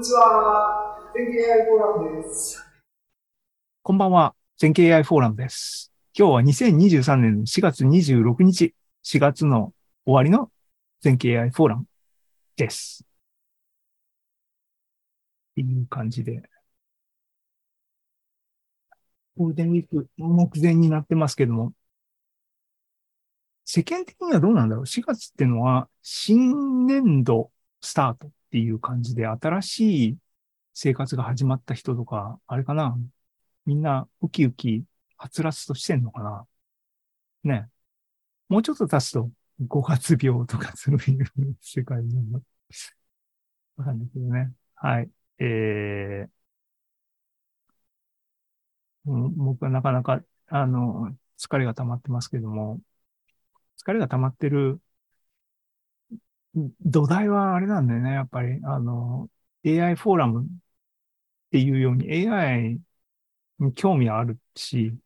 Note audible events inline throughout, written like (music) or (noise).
ちは。全経 AI フォーラムです。こんばんは。全経 AI フォーラムです。今日は2023年の4月26日、4月の終わりの全経 AI フォーラムです。っていう感じで。ゴールデンウィーク目前になってますけども、世間的にはどうなんだろう ?4 月っていうのは新年度スタートっていう感じで新しい生活が始まった人とか、あれかなみんなウキウキ、はつらつとしてんのかなね。もうちょっと経つと5月病とかそういう世界にわかんないけどね。はい。えー、僕はなかなか、あの、疲れが溜まってますけども、疲れが溜まってる土台はあれなんだよね。やっぱり、あの、AI フォーラムっていうように AI に興味はあるし、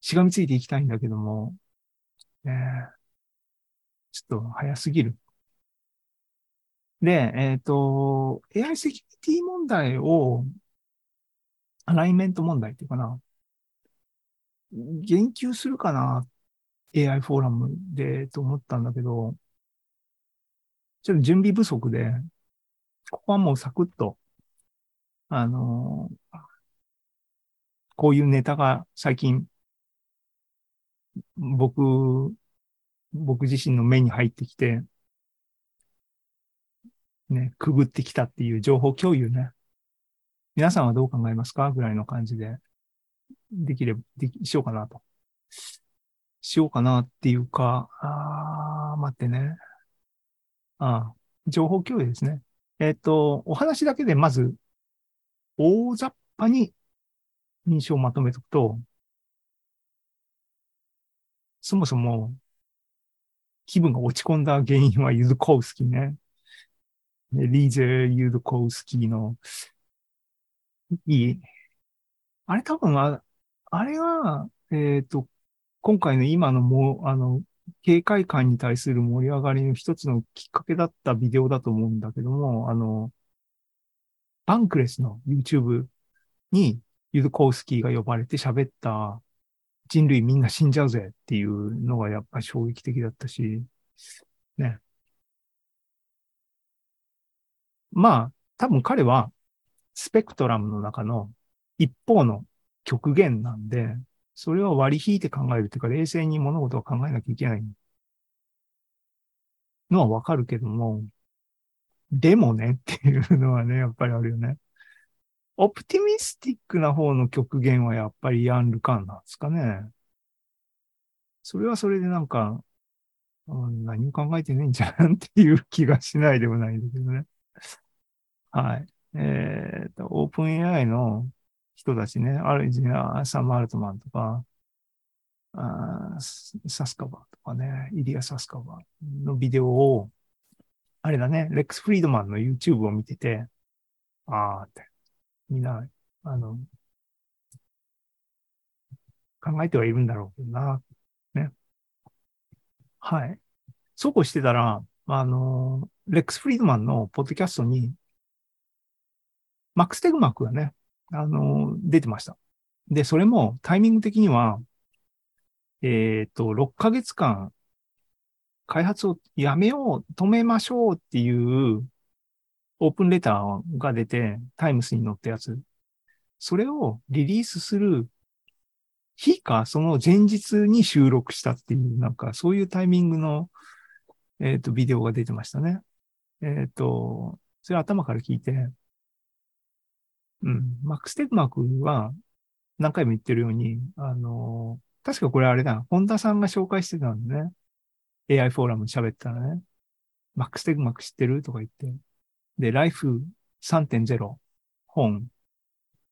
しがみついていきたいんだけども、ね、ちょっと早すぎる。で、えっ、ー、と、AI セキュリティ問題を、アライメント問題っていうかな、言及するかな、AI フォーラムでと思ったんだけど、ちょっと準備不足で、ここはもうサクッと、あのー、こういうネタが最近、僕、僕自身の目に入ってきて、ね、くぐってきたっていう情報共有ね。皆さんはどう考えますか？ぐらいの感じで、できれば、でき、しようかなと。しようかなっていうか、あー、待ってね。ああ、情報共有ですね。えっ、ー、と、お話だけでまず、大雑把に印象をまとめておくと、そもそも気分が落ち込んだ原因はユズコウスキーね。リーゼ・ユズコウスキーの、いい。あれ多分あ、あれは、えっ、ー、と、今回の今のもう、あの、警戒感に対する盛り上がりの一つのきっかけだったビデオだと思うんだけども、あの、バンクレスの YouTube にユドコウスキーが呼ばれて喋った人類みんな死んじゃうぜっていうのがやっぱり衝撃的だったし、ね。まあ、多分彼はスペクトラムの中の一方の極限なんで、それを割り引いて考えるというか、冷静に物事を考えなきゃいけないのはわかるけども、でもねっていうのはね、やっぱりあるよね。オプティミスティックな方の極限はやっぱりヤン・ルカンなんですかね。それはそれでなんか、うん、何も考えてねえんじゃんっていう気がしないでもないんだけどね。はい。えっ、ー、と、オープン AI の人たちね、ある意味はサム・アルトマンとか、あサスカバーとかね、イリア・サスカバーのビデオを、あれだね、レックス・フリードマンの YouTube を見てて、あーって、みんな、あの、考えてはいるんだろうけどな、ね。はい。そうこうしてたら、あの、レックス・フリードマンのポッドキャストに、マックス・テグマックがね、あの、出てました。で、それもタイミング的には、えっ、ー、と、6ヶ月間、開発をやめよう、止めましょうっていうオープンレターが出て、タイムスに載ったやつ。それをリリースする日か、その前日に収録したっていう、なんかそういうタイミングの、えっ、ー、と、ビデオが出てましたね。えっ、ー、と、それ頭から聞いて、うん。マックス・テクマークは何回も言ってるように、あの、確かこれあれだ、本田さんが紹介してたんでね。AI フォーラム喋ったらね。マックス・テクマーク知ってる？とか言って。で、ライフ3.0本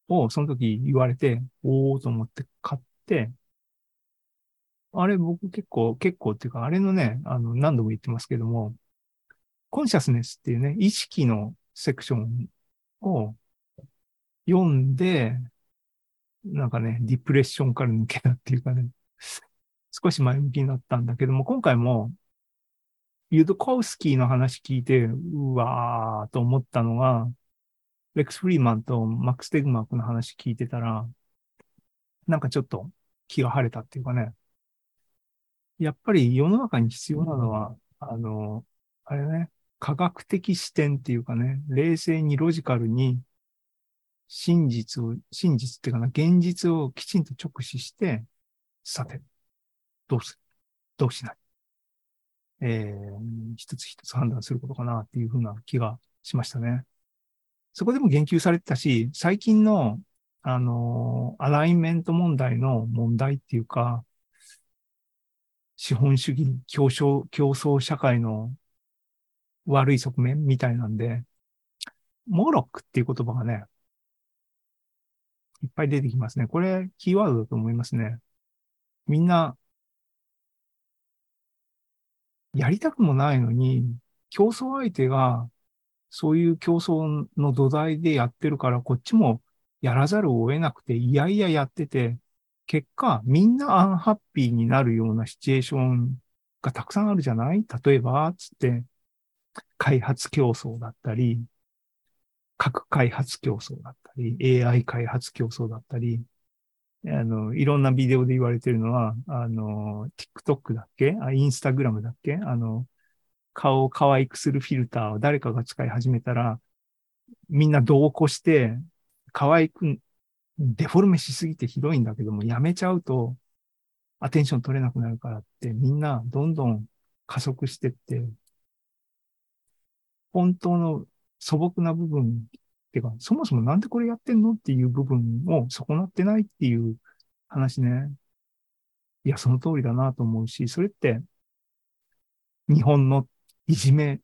をその時言われて、おーと思って買って、あれ僕結構、結構っていうか、あれのね、あの、何度も言ってますけども、コンシャスネスっていうね、意識のセクションを読んで、なんかね、ディプレッションから抜けたっていうかね、(laughs) 少し前向きになったんだけども、今回も、ユドコウスキーの話聞いて、うわーと思ったのが、レックス・フリーマンとマックス・テグマークの話聞いてたら、なんかちょっと気が晴れたっていうかね。やっぱり世の中に必要なのは、あの、あれね、科学的視点っていうかね、冷静にロジカルに真実を、真実っていうかな、現実をきちんと直視して、さて、どうする？どうしない？えー、一つ一つ判断することかなっていうふうな気がしましたね。そこでも言及されてたし、最近の、あの、アライメント問題の問題っていうか、資本主義、競争、競争社会の悪い側面みたいなんで、モロックっていう言葉がね、いっぱい出てきますね。これ、キーワードだと思いますね。みんな、やりたくもないのに、競争相手が、そういう競争の土台でやってるから、こっちもやらざるを得なくて、いやいややってて、結果、みんなアンハッピーになるようなシチュエーションがたくさんあるじゃない？例えば、つって、開発競争だったり、核開発競争だったり、AI 開発競争だったり、あの、いろんなビデオで言われてるのは、あの、TikTok だっけ？あ、インスタグラムだっけ？あの、顔を可愛くするフィルターを誰かが使い始めたら、みんな同行して、可愛く、デフォルメしすぎてひどいんだけども、やめちゃうと、アテンション取れなくなるからって、みんなどんどん加速してって、本当の素朴な部分っていうか、そもそもなんでこれやってんのっていう部分を損なってないっていう話ね。いや、その通りだなと思うし、それって、日本のいじめ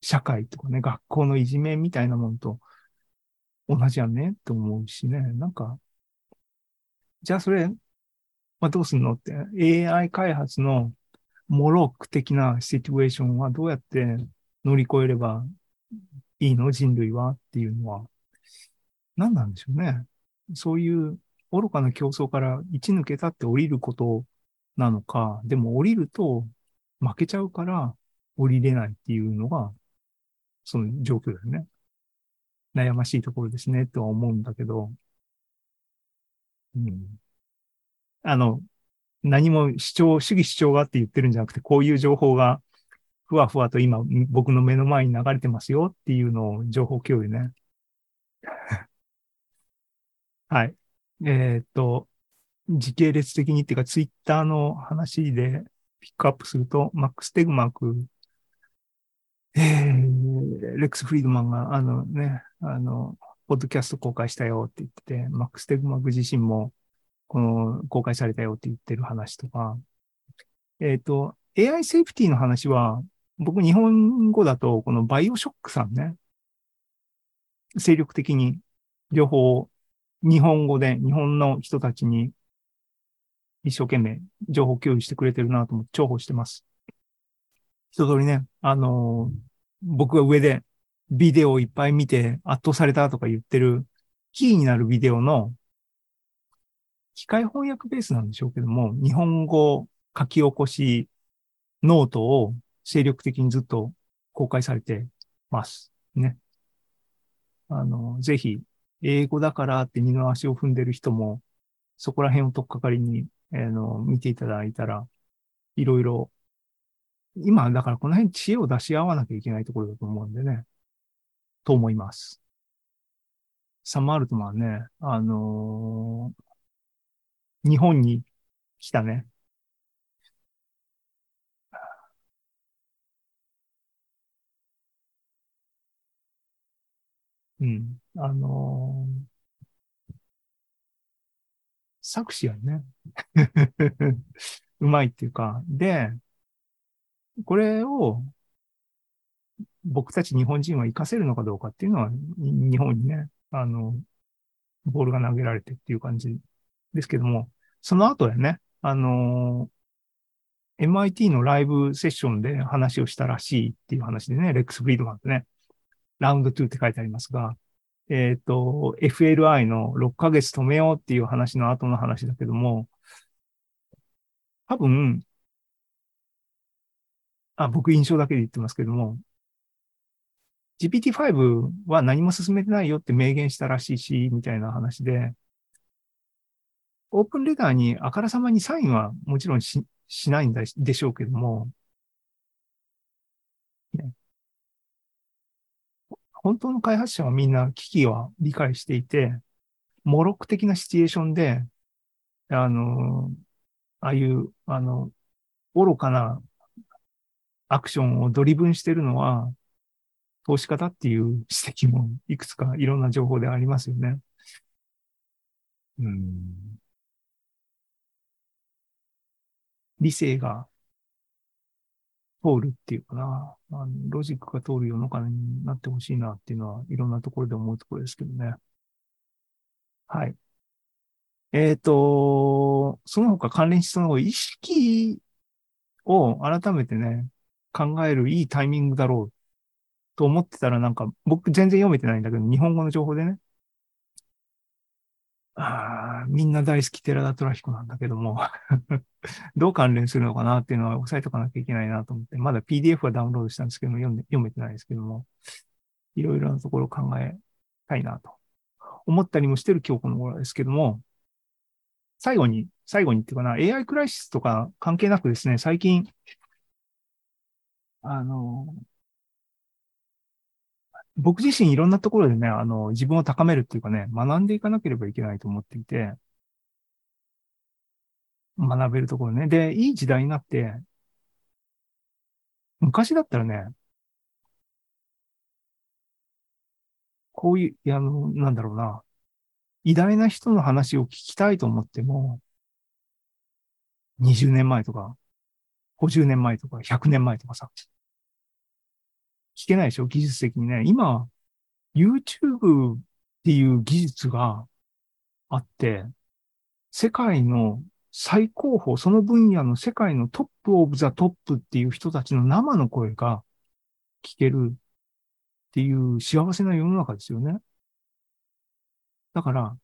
社会とかね、学校のいじめみたいなものと同じやねって思うしね。なんか、じゃあそれ、まあ、どうすんのって、AI 開発のモロック的なシチュエーションはどうやって乗り越えればいいの？人類は？っていうのは、何なんでしょうね。そういう愚かな競争から一抜けたって降りることなのか、でも降りると負けちゃうから降りれないっていうのが、その状況だよね。悩ましいところですね、とは思うんだけど、うん。あの、何も主張、主義主張がって言ってるんじゃなくて、こういう情報がふわふわと今僕の目の前に流れてますよっていうのを情報共有ね。(laughs) はい。えー、っと、時系列的にっていうかツイッターの話でピックアップすると、マックス・テグマーク、えー、レックス・フリードマンが、あのね、あの、ポッドキャスト公開したよって言ってて、マックス・テグマーク自身も、この、公開されたよって言ってる話とか、えっ、と、AI セーフティの話は、僕日本語だと、このバイオショックさんね、精力的に情報を日本語で日本の人たちに一生懸命情報共有してくれてるなと思って重宝してます。一通りね、あのー、僕が上でビデオをいっぱい見て圧倒されたとか言ってるキーになるビデオの機械翻訳ベースなんでしょうけども、日本語書き起こしノートを精力的にずっと公開されてます。ね。あの、ぜひ、英語だからって二の足を踏んでる人も、そこら辺をとっかかりに、あの、見ていただいたら、いろいろ、今、だからこの辺知恵を出し合わなきゃいけないところだと思うんでね、と思います。サム・アルトマンね、あのー、日本に来たね、うん。あのー、作詞はね。(laughs) うまいっていうか。で、これを僕たち日本人は活かせるのかどうかっていうのは、日本にね、あの、ボールが投げられてっていう感じですけども、その後でね、あの MIT のライブセッションで話をしたらしいっていう話でね、レックス・フリードマンってね、ラウンド2って書いてありますが、えっ、ー、と、FLI の6ヶ月止めようっていう話の後の話だけども、多分、あ、僕印象だけで言ってますけども、GPT-5 は何も進めてないよって明言したらしいし、みたいな話で、オープンレターにあからさまにサインはもちろんししないんでしょうけども、ね、本当の開発者はみんな危機は理解していて、モロック的なシチュエーションで、あの、ああいう、あの、愚かなアクションをドリブンしてるのは、投資家だっていう指摘もいくつかいろんな情報でありますよね。うん。理性が通るっていうかな、あのロジックが通る世の中になってほしいなっていうのは、いろんなところで思うところですけどね。はい。えっ、ー、と、その他関連しそうな意識を改めてね、考えるいいタイミングだろうと思ってたらなんか、僕全然読めてないんだけど、日本語の情報でね。あ、みんな大好き寺田トラヒコなんだけども。(laughs) どう関連するのかなっていうのは押さえとかなきゃいけないなと思って、まだ PDF はダウンロードしたんですけども、読んで、読めてないですけども、いろいろなところを考えたいなと思ったりもしてる今日この頃ですけども、最後に、最後にっていうかな、AI クライシスとか関係なくですね、最近、あの、僕自身いろんなところでね、あの、自分を高めるっていうかね、学んでいかなければいけないと思っていて、学べるところね。で、いい時代になって、昔だったらね、こういう、いや、なんだろうな、偉大な人の話を聞きたいと思っても、20年前とか、50年前とか、100年前とかさ、聞けないでしょ？技術的にね。今、YouTube っていう技術があって、世界の最高峰、その分野の世界の top of the top っていう人たちの生の声が聞けるっていう幸せな世の中ですよね。だから、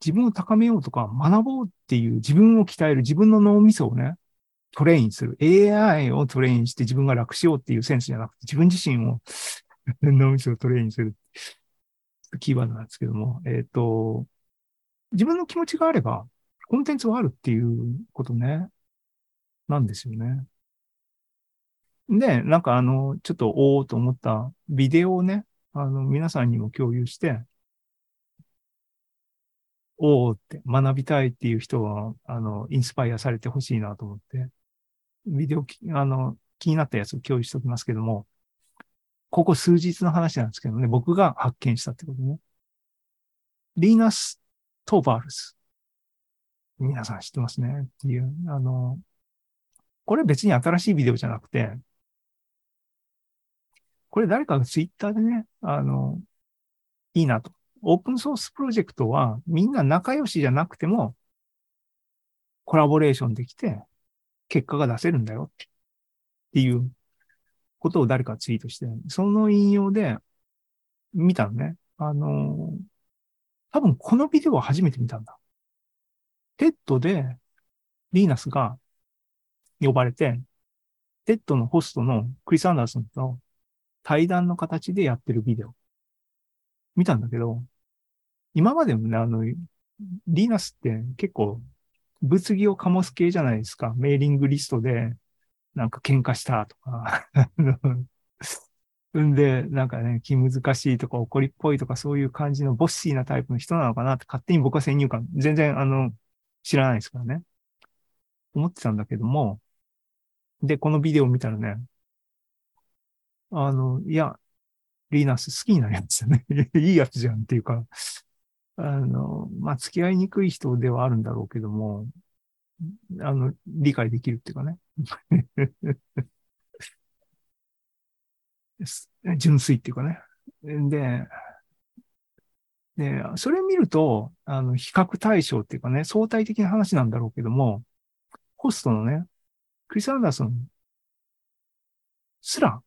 自分を高めようとか学ぼうっていう自分を鍛える自分の脳みそをね、トレインする。AI をトレインして自分が楽しようっていうセンスじゃなくて、自分自身を (laughs) 脳みそをトレインする。キーワードなんですけども、えっ、ー、と、自分の気持ちがあれば、コンテンツはあるっていうことね、なんですよね。で、なんかあの、ちょっとおおと思ったビデオをね、あの、皆さんにも共有して、おおって学びたいっていう人は、あの、インスパイアされてほしいなと思って、ビデオ、あの、気になったやつを共有しておきますけども、ここ数日の話なんですけどね、僕が発見したってことね。リーナス・トーバールス。皆さん知ってますねっていう、あの、これ別に新しいビデオじゃなくて、これ誰かがツイッターでね、あの、いいなと。オープンソースプロジェクトはみんな仲良しじゃなくても、コラボレーションできて、結果が出せるんだよっていうことを誰かツイートして、その引用で見たのね。あの、多分このビデオは初めて見たんだ。 TED でリーナスが呼ばれて、 TED のホストのクリス・アンダーソンと対談の形でやってるビデオ。見たんだけど、今までもね、あの、リーナスって結構物議を醸す系じゃないですか。メーリングリストで、なんか喧嘩したとか。(laughs) んで、なんかね、気難しいとか怒りっぽいとかそういう感じのボッシーなタイプの人なのかなって勝手に僕は先入観、全然あの、知らないですからね。思ってたんだけども、で、このビデオを見たらね、あの、いや、リーナス好きになりましたね。(laughs) いいやつじゃんっていうか、あの、まあ、付き合いにくい人ではあるんだろうけども、あの、理解できるっていうかね。(laughs) 純粋っていうかね。で、で、それ見ると、あの、比較対象っていうかね、相対的な話なんだろうけども、ホストのね、クリス・アンダーソンすら、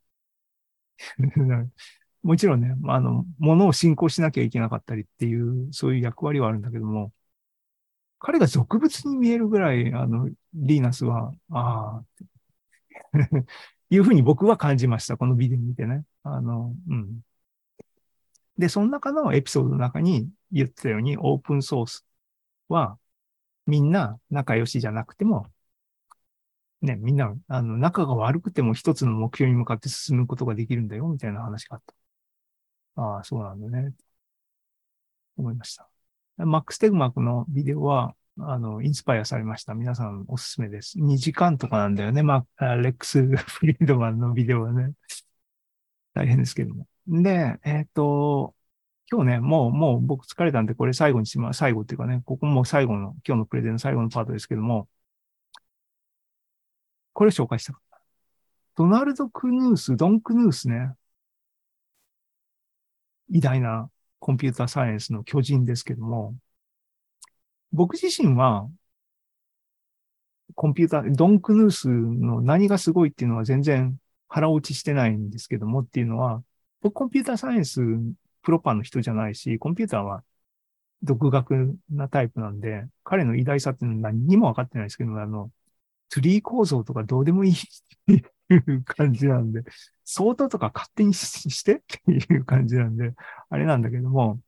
(laughs) もちろんね、あの、ものを進行しなきゃいけなかったりっていう、そういう役割はあるんだけども、彼が俗物に見えるぐらい、あの、リーナスは、ああ、いうふうに僕は感じました。このビデオ見てね。あの、うん。で、その中のエピソードの中に言ってたように、オープンソースは、みんな仲良しじゃなくても、ね、みんな、あの、仲が悪くても一つの目標に向かって進むことができるんだよ、みたいな話があった。ああ、そうなんだね。思いました。マックス・テグマークのビデオは、あの、インスパイアされました。皆さんおすすめです。2時間とかなんだよね。まあ、レックス (laughs)・ フリードマンのビデオはね。大変ですけども。で、えっ、と、今日ね、もう、もう僕疲れたんで、これ最後にしま、最後っていうかね、ここも最後の、今日のプレゼンの最後のパートですけども、これ紹介したかった。ドナルド・クヌース、ドン・クヌースね。偉大なコンピューターサイエンスの巨人ですけども、僕自身は、コンピューター、ドン・クヌースの何がすごいっていうのは全然腹落ちしてないんですけどもっていうのは、僕コンピューターサイエンスプロパンの人じゃないし、コンピューターは独学なタイプなんで、彼の偉大さっていうのは何にも分かってないですけども、あの、ツリー構造とかどうでもいいいう感じなんで、相当とか勝手にして？(laughs) っていう感じなんで、あれなんだけども、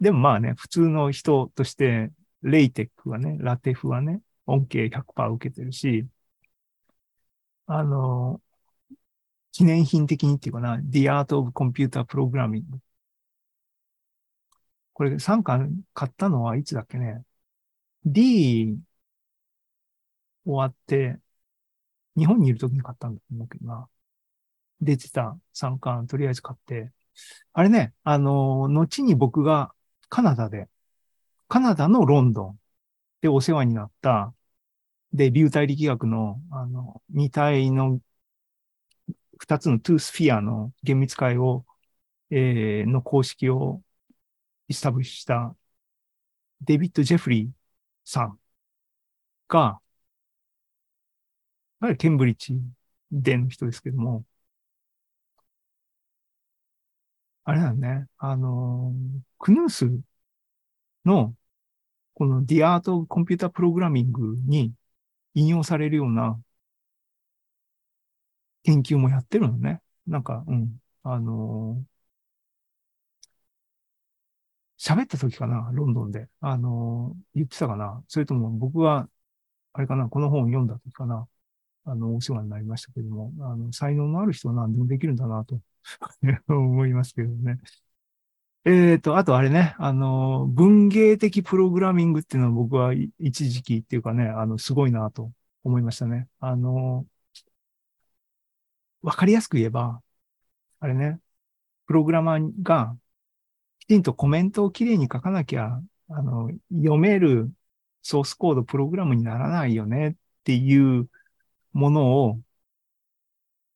でもまあね、普通の人として、レイテックはね、ラテフはね、恩恵100%受けてるし、あの、記念品的にっていうかな、The Art of Computer Programming。これ3巻買ったのはいつだっけね？D 終わって、日本にいる時に買ったんだと思うけどな。出てた3巻とりあえず買って。あれね、あの、後に僕がカナダで、カナダのロンドンでお世話になった、で、流体力学の、あの、二体の二つの two sphere の厳密解を、えー、の公式を establish したデビッド・ジェフリーさんが、はケンブリッジでの人ですけども、あれなんね、あの、クヌースの、この The Art of Computer Programming に引用されるような研究もやってるのね。なんか、うん。あの喋った時かな、ロンドンで。あの言ってたかな。それとも僕は、あれかな、この本を読んだ時かな。あの、お世話になりましたけども、あの、才能のある人は何でもできるんだなと (laughs) 思いますけどね。えっ、と、あとあれね、あの、文芸的プログラミングっていうのは僕は一時期っていうかね、あの、すごいなと思いましたね。あの、わかりやすく言えば、あれね、プログラマーがきちんとコメントをきれいに書かなきゃ、あの、読めるソースコードプログラムにならないよねっていうものを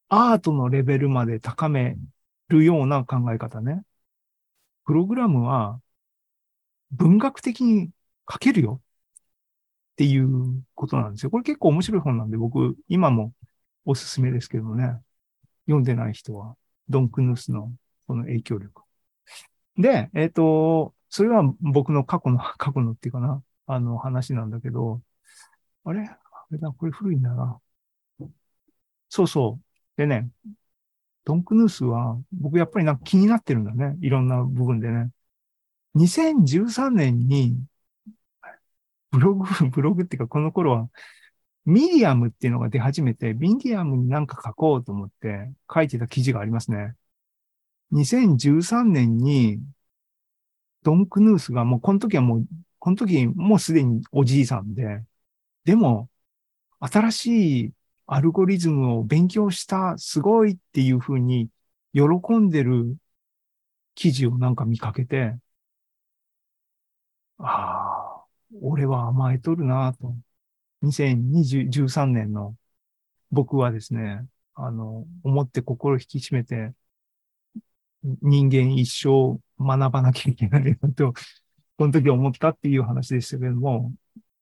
アートのレベルまで高めるような考え方ね。プログラムは文学的に書けるよっていうことなんですよ。これ結構面白い本なんで僕今もおすすめですけどね。読んでない人はドン・クヌスのこの影響力。で、えっ、と、それは僕の過去の、(laughs) 過去のっていうかな、あの話なんだけど、あれ？あれだ、これ古いんだな。そうそう。でね、ドンクヌースは、僕やっぱりなんか気になってるんだね。いろんな部分でね。2013年に、ブログ、(laughs) ブログっていうかこの頃は、ミディアムっていうのが出始めて、ミディアムになんか書こうと思って書いてた記事がありますね。2013年に、ドンクヌースがもうこの時はもう、この時もうすでにおじいさんで、でも、新しいアルゴリズムを勉強した、すごいっていうふうに喜んでる記事をなんか見かけて、ああ、俺は甘えとるなと。2013年の僕はですね、あの、思って心引き締めて、人間一生学ばなきゃいけないなと、この時思ったっていう話でしたけれども、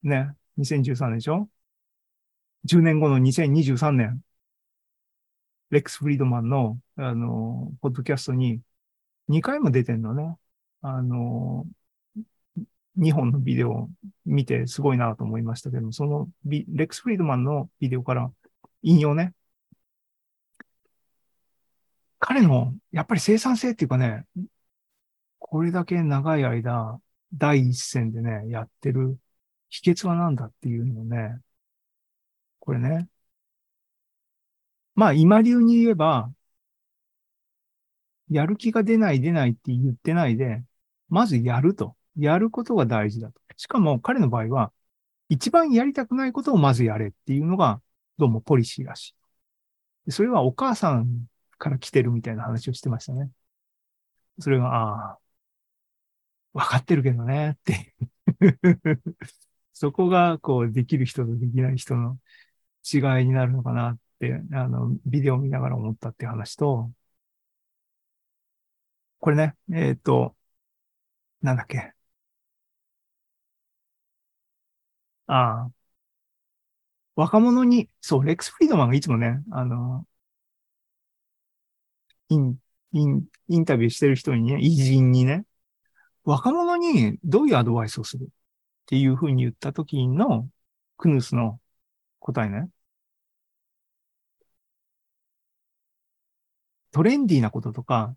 ね、2013年でしょ？?10 年後の2023年、レックス・フリードマンの、あの、ポッドキャストに2回も出てんのね。あの、2本のビデオを見てすごいなと思いましたけども、そのレックス・フリードマンのビデオから引用ね、彼の、やっぱり生産性っていうかね、これだけ長い間、第一線でね、やってる秘訣は何だっていうのをね、これね。まあ、今流に言えば、やる気が出ない出ないって言ってないで、まずやると。やることが大事だと。しかも彼の場合は、一番やりたくないことをまずやれっていうのが、どうもポリシーらしい。それはお母さんから来てるみたいな話をしてましたね。それが、ああ、わかってるけどね、って (laughs) そこが、こう、できる人とできない人の違いになるのかなって、あの、ビデオ見ながら思ったっていう話と、これね、えっ、ー、と、なんだっけ。ああ。若者に、そう、レックス・フリードマンがいつもね、あの、イン、イン、インタビューしてる人にね、偉人にね、若者にどういうアドバイスをするっていうふうに言った時のクヌスの答えね。トレンディーなこととか、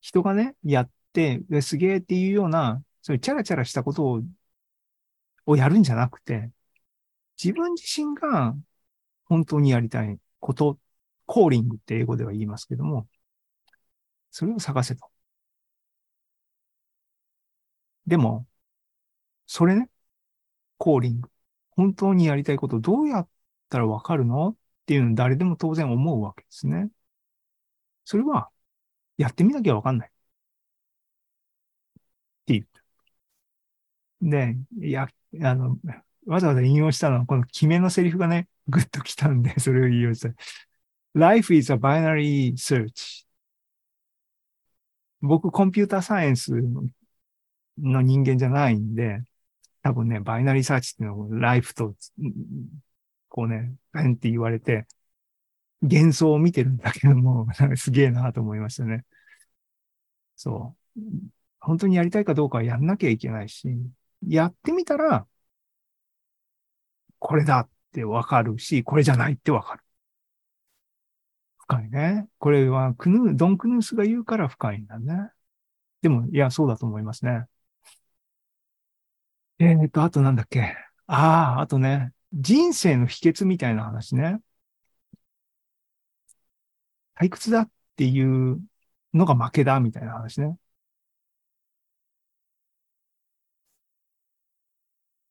人がね、やって、すげえっていうような、そういうチャラチャラしたことを、をやるんじゃなくて、自分自身が本当にやりたいこと、コーリングって英語では言いますけども、それを探せと。でも、それね、コーリング。本当にやりたいことどうやったらわかるの？っていうの誰でも当然思うわけですね。それは、やってみなきゃわかんない。って言った。で、いや、あの、わざわざ引用したのは、この決めのセリフがね、ぐっと来たんで、(laughs) それを引用した。Life is a binary search. 僕、コンピューターサイエンスの人間じゃないんで、多分ね、バイナリーサーチっていうのをライフと、こうね、ペンって言われて、幻想を見てるんだけども、(laughs) すげえなと思いましたね。そう。本当にやりたいかどうかはやんなきゃいけないし、やってみたら、これだってわかるし、これじゃないってわかる。深いね。これはクヌー、ドン・クヌースが言うから深いんだね。でも、いや、そうだと思いますね。えっ、と、あとなんだっけ。ああ、あとね、人生の秘訣みたいな話ね。退屈だっていうのが負けだみたいな話ね。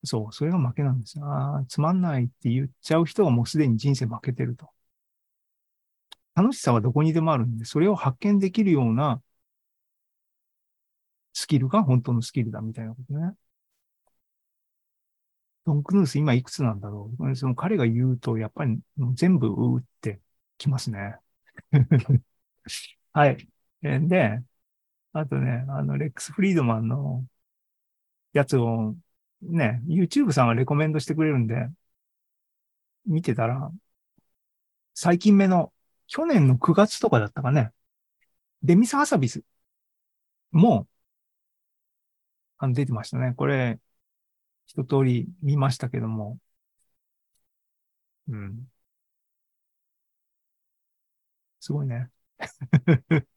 そう、それが負けなんですよ。ああ、つまんないって言っちゃう人がもうすでに人生負けてると。楽しさはどこにでもあるんで、それを発見できるようなスキルが本当のスキルだみたいなことね。ドンクヌース今いくつなんだろう。その彼が言うと、やっぱり全部うってきますね。(laughs) はい。で、あとね、あの、レックス・フリードマンのやつをね、YouTube さんがレコメンドしてくれるんで、見てたら、最近目の、去年の9月とかだったかね、デミス・ハサビスも、あの、出てましたね。これ、一通り見ましたけども。うん。すごいね。(laughs)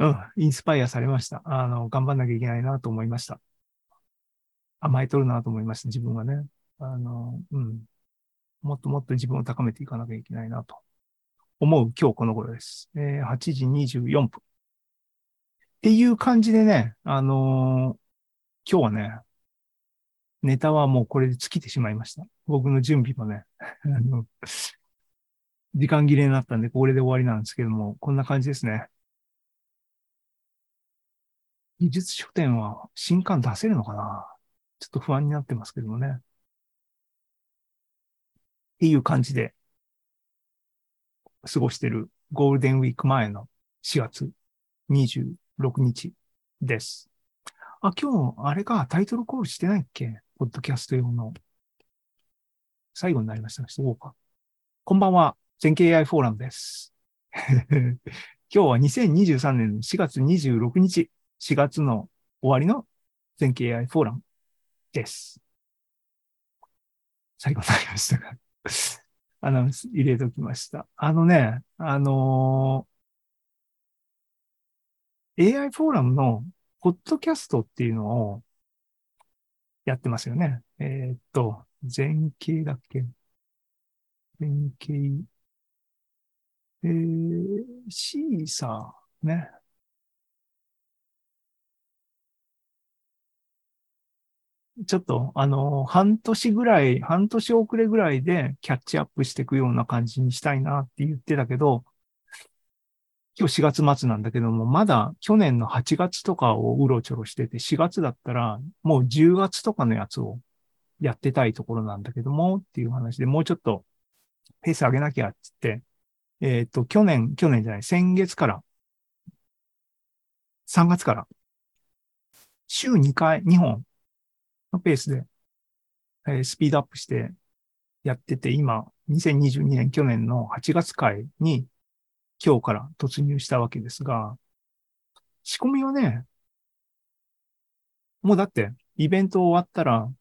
うん、インスパイアされました。あの、頑張んなきゃいけないなと思いました。甘えとるなと思いました、自分はね。あの、うん。もっともっと自分を高めていかなきゃいけないなと思う今日この頃です。えー、8時24分。っていう感じでね、あのー、今日はね、ネタはもうこれで尽きてしまいました。僕の準備もね、(laughs) 時間切れになったんで、これで終わりなんですけども、こんな感じですね。技術書店は新刊出せるのかな？ちょっと不安になってますけどもね。っていう感じで過ごしてるゴールデンウィーク前の4月26日です。あ、今日、あれか、タイトルコールしてないっけ？ポッドキャスト用の。最後になりました。しとこうか。こんばんは。全経 AI フォーラムです。(laughs) 今日は2023年の4月26日、4月の終わりの全経 AI フォーラムです。最後になりましたが (laughs) アナウンス入れときました。あのね、あのー AI フォーラムのポッドキャストっていうのをやってますよね。えーっと、前景だっけ？前景、えー、シーサーね。ちょっと、あの、半年ぐらい、半年遅れぐらいでキャッチアップしていくような感じにしたいなって言ってたけど、今日4月末なんだけども、まだ去年の8月とかをうろちょろしてて、4月だったらもう10月とかのやつをやってたいところなんだけどもっていう話で、もうちょっとペース上げなきゃって言って、えっ、と、去年、去年じゃない、先月から、3月から、週2回、2本。のペースで、えースピードアップしてやってて、今、2022年去年の8月回に今日から突入したわけですが、仕込みはね、もうだって、イベント終わったら、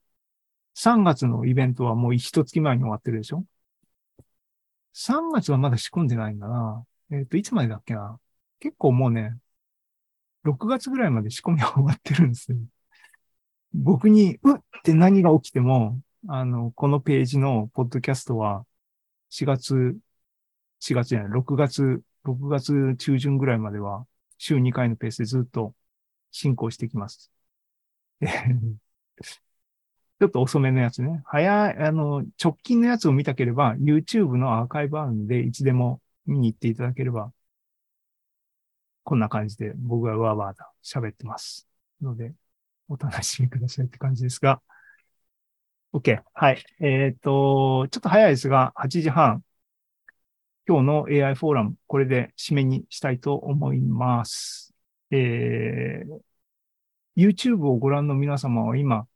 3月のイベントはもう一月前に終わってるでしょ ?3 月はまだ仕込んでないんだな。えっ、と、いつまでだっけな結構もうね、6月ぐらいまで仕込みは (laughs) 終わってるんですよ。僕に、うっって何が起きても、あの、このページのポッドキャストは、4月、4月じゃない、6月、6月中旬ぐらいまでは、週2回のペースでずっと進行してきます。ちょっと遅めのやつね。早い、あの、直近のやつを見たければ、YouTube のアーカイブあるんで、いつでも見に行っていただければ、こんな感じで僕はわーわーだ喋ってます。ので、お楽しみくださいって感じですが。OK。はい。えっ、と、ちょっと早いですが、8時半。今日の AI フォーラム、これで締めにしたいと思います。えー、YouTube をご覧の皆様は今、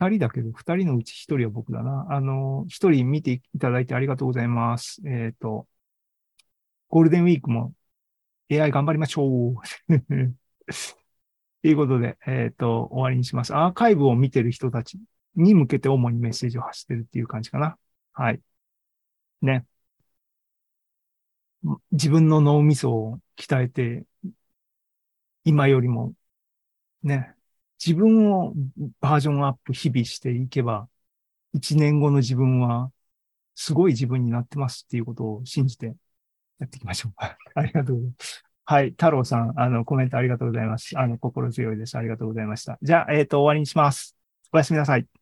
二人だけど、二人のうち一人は僕だな。あの、一人見ていただいてありがとうございます。えっ、と、ゴールデンウィークも AI 頑張りましょう。(laughs) ということで、えっ、と、終わりにします。アーカイブを見てる人たちに向けて主にメッセージを発してるっていう感じかな。はい。ね。自分の脳みそを鍛えて、今よりも、ね、自分をバージョンアップ日々していけば、一年後の自分は、すごい自分になってますっていうことを信じてやっていきましょう。(laughs) ありがとうございます。はい。太郎さん、あの、コメントありがとうございます。あの、心強いです。ありがとうございました。じゃあ、えっ、と、終わりにします。おやすみなさい。